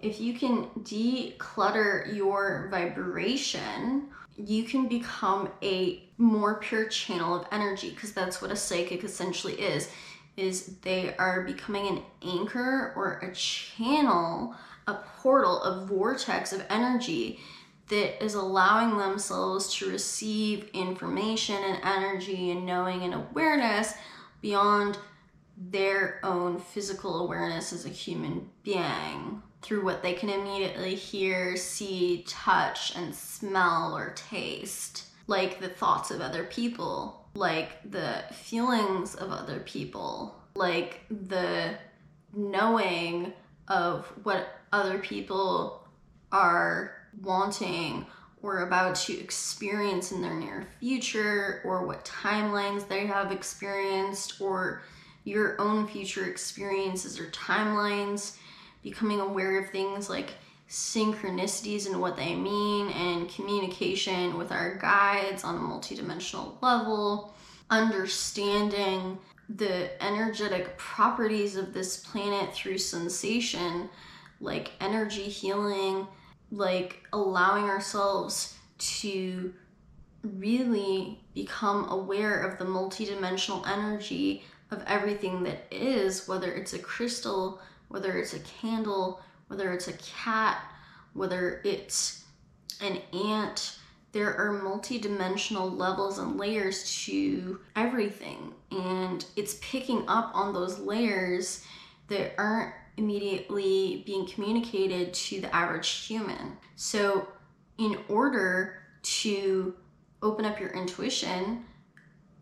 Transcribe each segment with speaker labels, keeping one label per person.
Speaker 1: if you can declutter your vibration, you can become a more pure channel of energy because that's what a psychic essentially is is they are becoming an anchor or a channel, a portal, a vortex of energy that is allowing themselves to receive information and energy and knowing and awareness beyond their own physical awareness as a human being through what they can immediately hear, see, touch, and smell or taste, like the thoughts of other people, like the feelings of other people, like the knowing of what other people are wanting or about to experience in their near future, or what timelines they have experienced, or your own future experiences or timelines becoming aware of things like synchronicities and what they mean, and communication with our guides on a multidimensional level, understanding the energetic properties of this planet through sensation, like energy healing, like allowing ourselves to really become aware of the multidimensional energy of everything that is, whether it's a crystal whether it's a candle, whether it's a cat, whether it's an ant. There are multi-dimensional levels and layers to everything, and it's picking up on those layers that aren't immediately being communicated to the average human. So, in order to open up your intuition,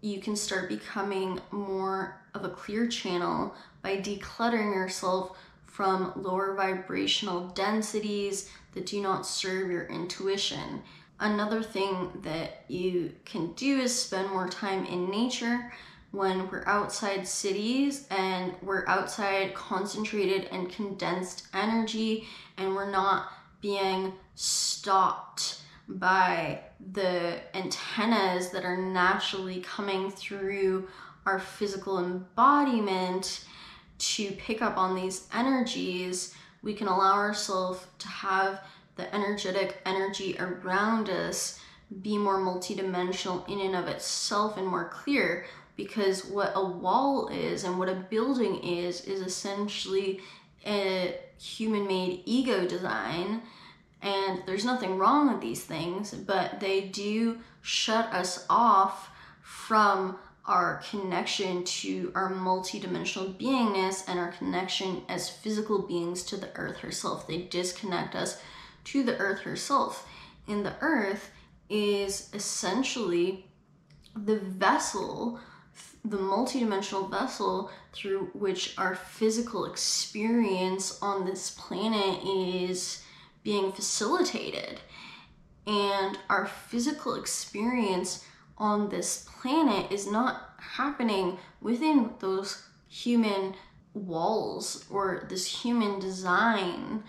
Speaker 1: you can start becoming more of a clear channel by decluttering yourself from lower vibrational densities that do not serve your intuition. Another thing that you can do is spend more time in nature when we're outside cities and we're outside concentrated and condensed energy and we're not being stopped by the antennas that are naturally coming through our physical embodiment to pick up on these energies, we can allow ourselves to have the energetic energy around us be more multidimensional in and of itself and more clear because what a wall is and what a building is is essentially a human made ego design. And there's nothing wrong with these things but they do shut us off from our connection to our multidimensional beingness and our connection as physical beings to the earth herself. They disconnect us to the earth herself. And the earth is essentially the vessel, the multidimensional vessel through which our physical experience on this planet is being facilitated. And our physical experience on this planet is not happening within those human walls or this human design.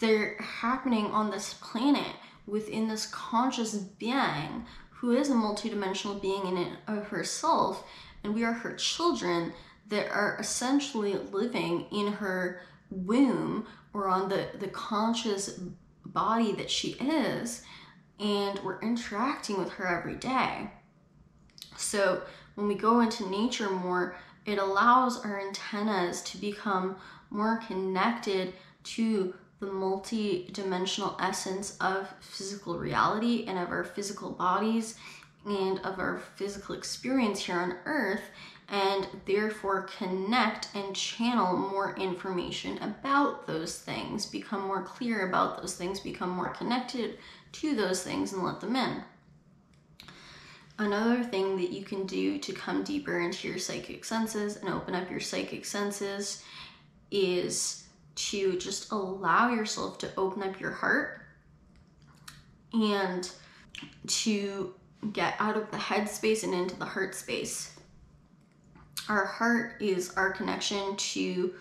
Speaker 1: They're happening on this planet within this conscious being who is a multidimensional being in and of herself, and we are her children that are essentially living in her womb or on the, the conscious body that she is and we're interacting with her every day. So when we go into nature more, it allows our antennas to become more connected to the multi-dimensional essence of physical reality and of our physical bodies and of our physical experience here on earth and therefore connect and channel more information about those things, become more clear about those things, become more connected to those things and let them in. Another thing that you can do to come deeper into your psychic senses and open up your psychic senses is to just allow yourself to open up your heart and to get out of the head space and into the heart space. Our heart is our connection to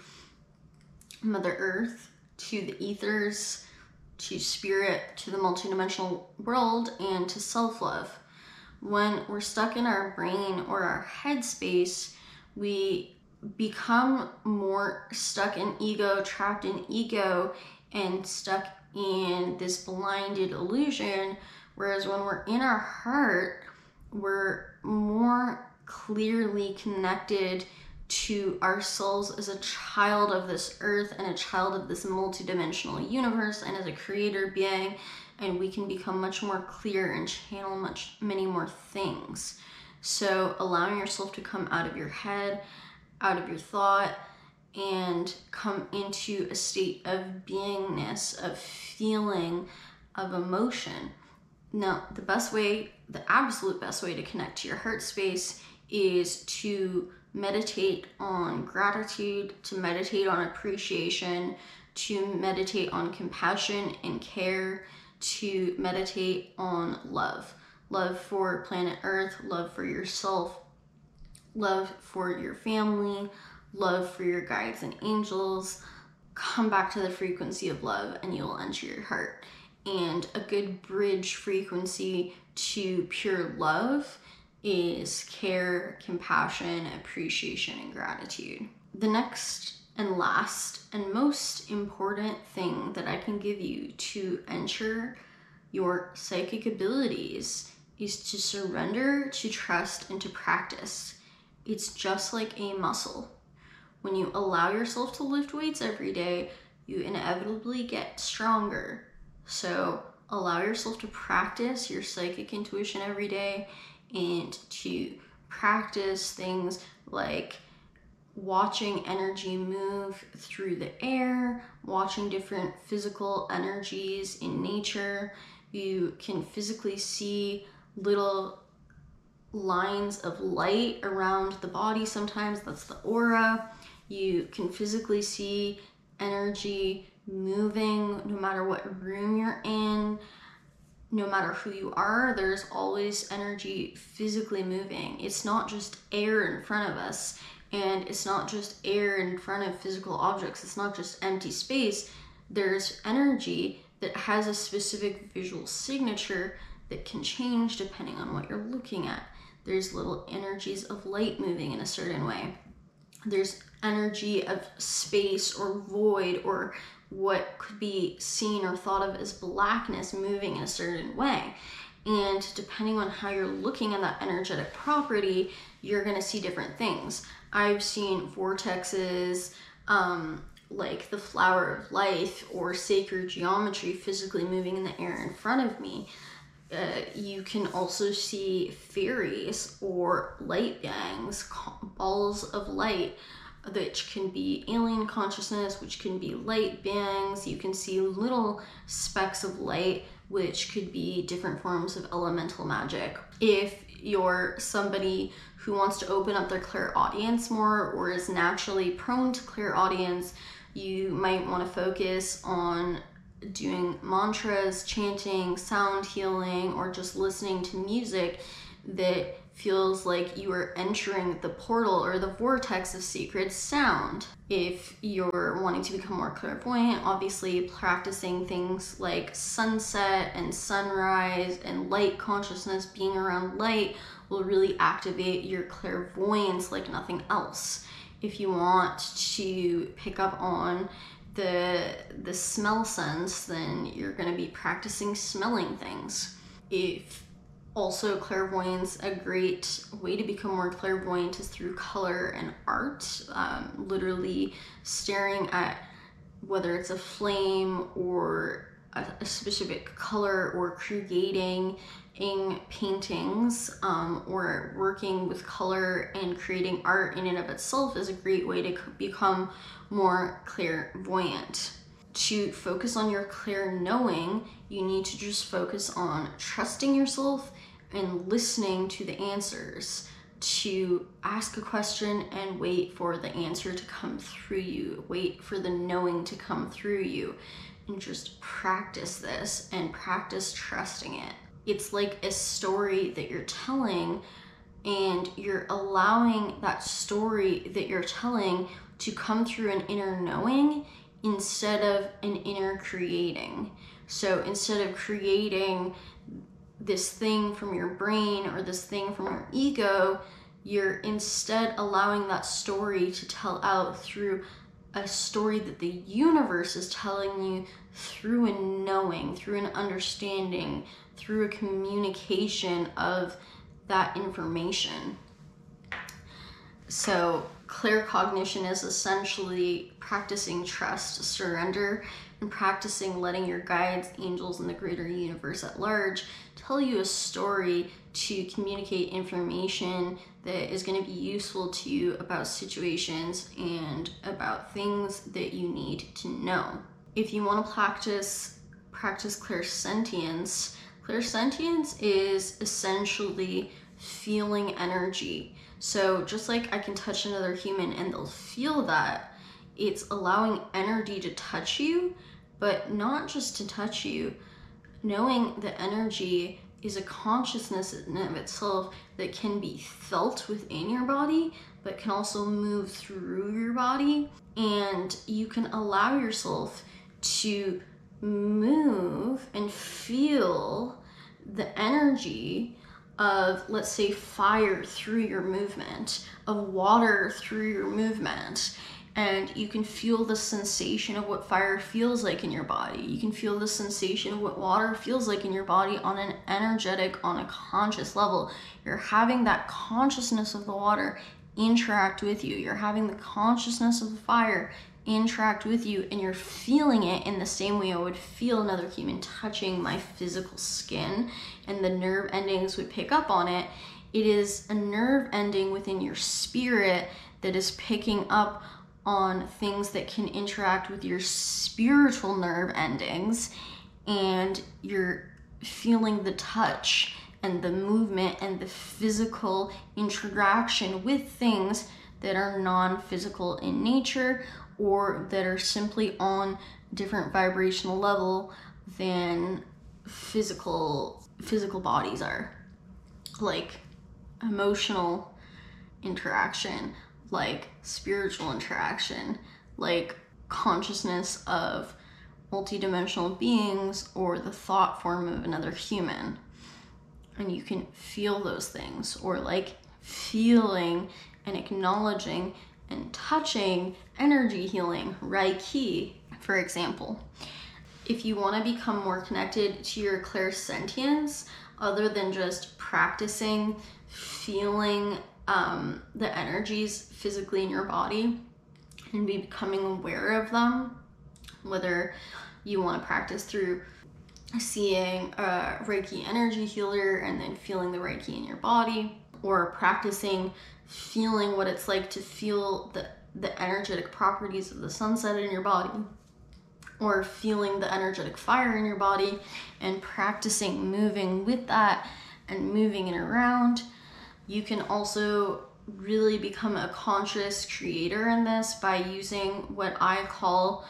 Speaker 1: Mother Earth, to the ethers, to spirit, to the multidimensional world, and to self love. When we're stuck in our brain or our head space, we become more stuck in ego, trapped in ego, and stuck in this blinded illusion. Whereas when we're in our heart, we're more clearly connected to our souls as a child of this earth and a child of this multidimensional universe and as a creator being and we can become much more clear and channel much many more things. So allowing yourself to come out of your head out of your thought and come into a state of beingness of feeling of emotion. Now the best way the absolute best way to connect to your heart space is to meditate on gratitude, to meditate on appreciation, to meditate on compassion and care, to meditate on love. Love for planet Earth, love for yourself, love for your family, love for your guides and angels. Come back to the frequency of love and you'll enter your heart. And a good bridge frequency to pure love is care, compassion, appreciation, and gratitude. The next and last and most important thing that I can give you to enter your psychic abilities is to surrender, to trust, and to practice. It's just like a muscle. When you allow yourself to lift weights every day, you inevitably get stronger. So, allow yourself to practice your psychic intuition every day and to practice things like watching energy move through the air, watching different physical energies in nature. You can physically see little lines of light around the body sometimes, that's the aura. You can physically see energy moving no matter what room you're in no matter who you are, there's always energy physically moving. It's not just air in front of us, and it's not just air in front of physical objects, it's not just empty space. There's energy that has a specific visual signature that can change depending on what you're looking at. There's little energies of light moving in a certain way. There's energy of space or void or what could be seen or thought of as blackness moving in a certain way. And depending on how you're looking at that energetic property, you're to see different things. I've seen vortexes, um, like the flower of life or sacred geometry physically moving in the air in front of me. Uh, you can also see fairies or light beings, balls of light which can be alien consciousness, which can be light beings. You can see little specks of light, which could be different forms of elemental magic. If you're somebody who wants to open up their clairaudience more or is naturally prone to clairaudience, you might want to focus on doing mantras, chanting, sound healing, or just listening to music that feels like you are entering the portal or the vortex of sacred sound. If you're wanting to become more clairvoyant, obviously practicing things like sunset and sunrise and light consciousness, being around light, will really activate your clairvoyance like nothing else. If you want to pick up on the the smell sense, then you're going to be practicing smelling things. If also clairvoyance a great way to become more clairvoyant is through color and art. Um, literally staring at whether it's a flame or a, a specific color or creating in paintings um, or working with color and creating art in and of itself is a great way to become more clairvoyant. To focus on your clear knowing, you need to just focus on trusting yourself and listening to the answers. to ask a question and wait for the answer to come through you, wait for the knowing to come through you, and just practice this and practice trusting it. It's like a story that you're telling, and you're allowing that story that you're telling to come through an inner knowing instead of an inner creating. So instead of creating this thing from your brain or this thing from your ego, you're instead allowing that story to tell out through a story that the universe is telling you through a knowing, through an understanding, through a communication of that information. So, clear cognition is essentially practicing trust, surrender, and practicing letting your guides, angels, and the greater universe at large tell you a story to communicate information that is going to be useful to you about situations and about things that you need to know. If you want to practice practice clairsentience, clairsentience is essentially feeling energy. So just like I can touch another human and they'll feel that, it's allowing energy to touch you, but not just to touch you, knowing that energy is a consciousness in of itself that can be felt within your body, but can also move through your body. And you can allow yourself to move and feel the energy of, let's say, fire through your movement, of water through your movement and you can feel the sensation of what fire feels like in your body. You can feel the sensation of what water feels like in your body on an energetic, on a conscious level. You're having that consciousness of the water interact with you. You're having the consciousness of the fire interact with you, and you're feeling it in the same way I would feel another human touching my physical skin, and the nerve endings would pick up on it. It is a nerve ending within your spirit that is picking up on things that can interact with your spiritual nerve endings and you're feeling the touch and the movement and the physical interaction with things that are non-physical in nature or that are simply on different vibrational level than physical physical bodies are. Like emotional interaction like spiritual interaction, like consciousness of multidimensional beings or the thought form of another human. And you can feel those things, or like feeling and acknowledging and touching energy healing, Reiki, for example. If you want to become more connected to your clairsentience, other than just practicing feeling um, the energies physically in your body and be becoming aware of them, whether you want to practice through seeing a Reiki energy healer and then feeling the Reiki in your body, or practicing feeling what it's like to feel the, the energetic properties of the sunset in your body, or feeling the energetic fire in your body and practicing moving with that and moving it around you can also really become a conscious creator in this by using what I call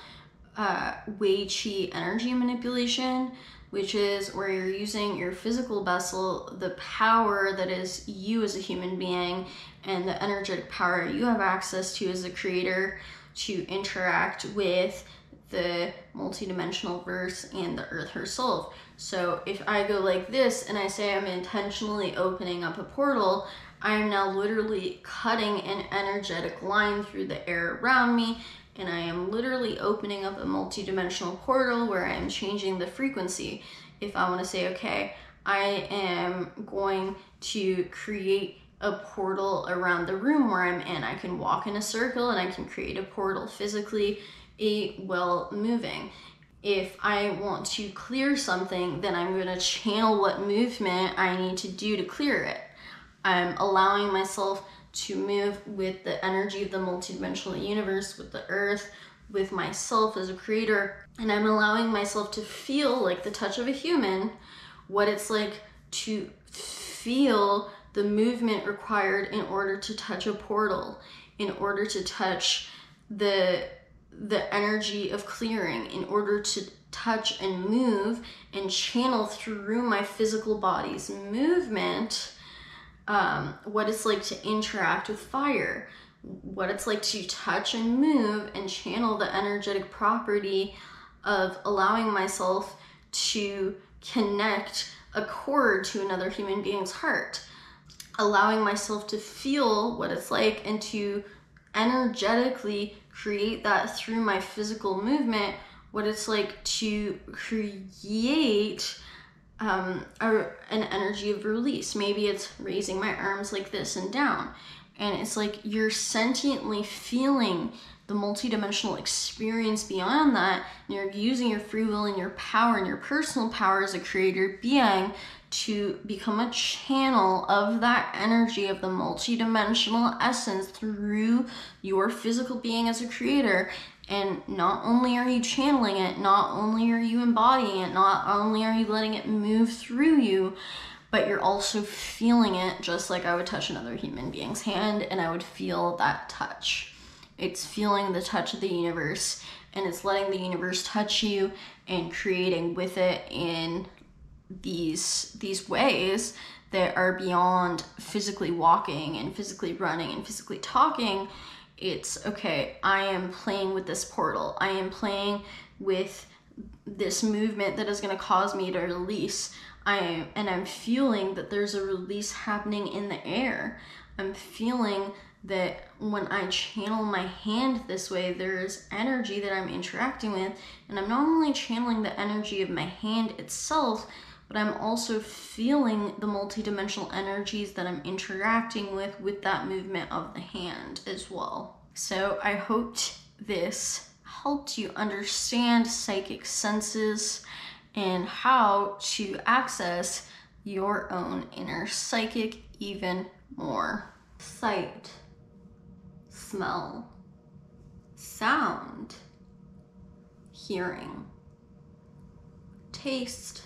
Speaker 1: uh, Wei Qi energy manipulation, which is where you're using your physical vessel, the power that is you as a human being, and the energetic power you have access to as a creator to interact with the multidimensional verse and the earth herself. So if I go like this and I say I'm intentionally opening up a portal, I am now literally cutting an energetic line through the air around me and I am literally opening up a multidimensional portal where I am changing the frequency. If I want to say, okay, I am going to create a portal around the room where I'm in. I can walk in a circle and I can create a portal physically, a well moving if I want to clear something, then I'm going to channel what movement I need to do to clear it. I'm allowing myself to move with the energy of the multidimensional universe, with the earth, with myself as a creator, and I'm allowing myself to feel like the touch of a human, what it's like to feel the movement required in order to touch a portal, in order to touch the the energy of clearing, in order to touch and move and channel through my physical body's movement um, what it's like to interact with fire, what it's like to touch and move and channel the energetic property of allowing myself to connect a cord to another human being's heart, allowing myself to feel what it's like and to energetically create that through my physical movement, what it's like to create um, a, an energy of release. Maybe it's raising my arms like this and down. And it's like you're sentiently feeling the multidimensional experience beyond that. And you're using your free will and your power and your personal power as a creator being to become a channel of that energy of the multidimensional essence through your physical being as a creator and not only are you channeling it, not only are you embodying it, not only are you letting it move through you, but you're also feeling it just like I would touch another human being's hand and I would feel that touch. It's feeling the touch of the universe and it's letting the universe touch you and creating with it in these these ways that are beyond physically walking and physically running and physically talking it's okay, I am playing with this portal. I am playing with this movement that is going to cause me to release. I am, and I'm feeling that there's a release happening in the air. I'm feeling that when I channel my hand this way, there's energy that I'm interacting with, and I'm not only channeling the energy of my hand itself, but I'm also feeling the multidimensional energies that I'm interacting with with that movement of the hand as well. So I hoped this helped you understand psychic senses and how to access your own inner psychic even more. Sight, smell, sound, hearing, taste,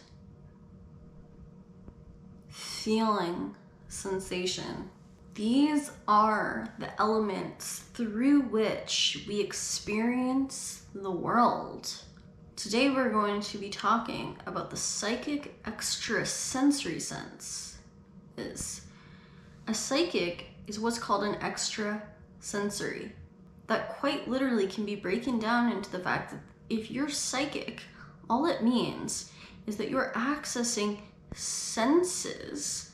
Speaker 1: feeling sensation. These are the elements through which we experience the world. Today we're going to be talking about the psychic extrasensory sense. Is a psychic is what's called an extrasensory. That quite literally can be broken down into the fact that if you're psychic, all it means is that you're accessing senses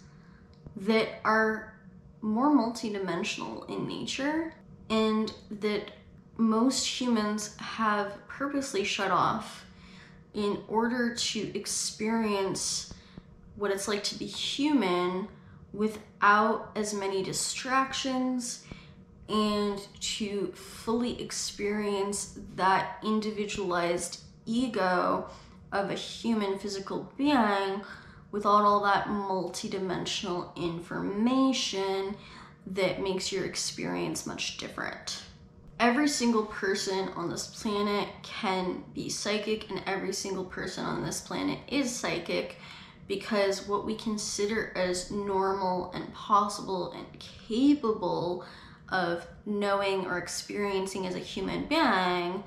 Speaker 1: that are more multidimensional in nature and that most humans have purposely shut off in order to experience what it's like to be human without as many distractions and to fully experience that individualized ego of a human physical being without all that multidimensional information that makes your experience much different. Every single person on this planet can be psychic, and every single person on this planet is psychic because what we consider as normal and possible and capable of knowing or experiencing as a human being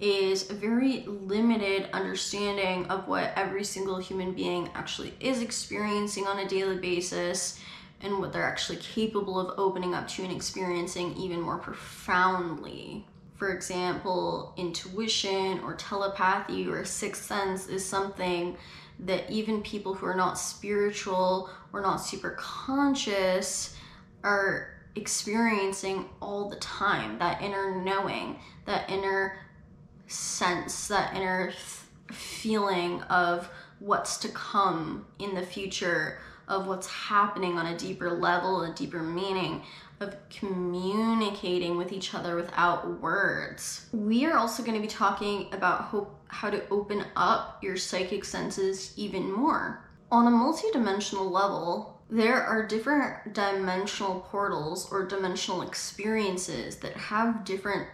Speaker 1: is a very limited understanding of what every single human being actually is experiencing on a daily basis and what they're actually capable of opening up to and experiencing even more profoundly. For example, intuition or telepathy or sixth sense is something that even people who are not spiritual or not super conscious are experiencing all the time. That inner knowing, that inner sense, that inner feeling of what's to come in the future, of what's happening on a deeper level, a deeper meaning, of communicating with each other without words. We are also going to be talking about hope, how to open up your psychic senses even more. On a multidimensional level, there are different dimensional portals or dimensional experiences that have different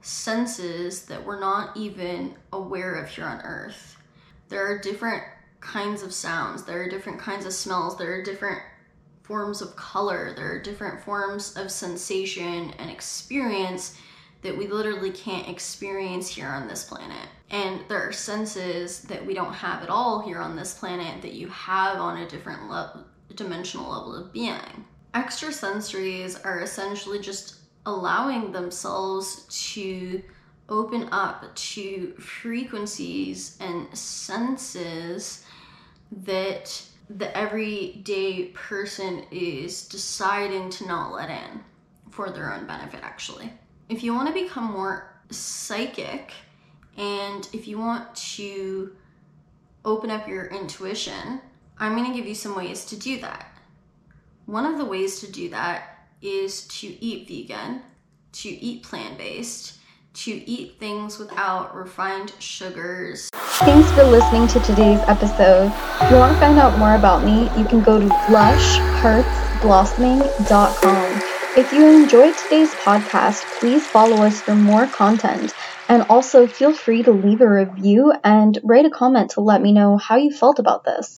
Speaker 1: senses that we're not even aware of here on earth. There are different kinds of sounds, there are different kinds of smells, there are different forms of color, there are different forms of sensation and experience that we literally can't experience here on this planet. And there are senses that we don't have at all here on this planet that you have on a different level, dimensional level of being. Extrasensories are essentially just allowing themselves to open up to frequencies and senses that the everyday person is deciding to not let in for their own benefit, actually. If you want to become more psychic and if you want to open up your intuition, I'm going to give you some ways to do that. One of the ways to do that is to eat vegan, to eat plant based, to eat things without refined sugars.
Speaker 2: Thanks for listening to today's episode. If you want to find out more about me, you can go to lushheartsblossoming.com. If you enjoyed today's podcast, please follow us for more content. And also feel free to leave a review and write a comment to let me know how you felt about this.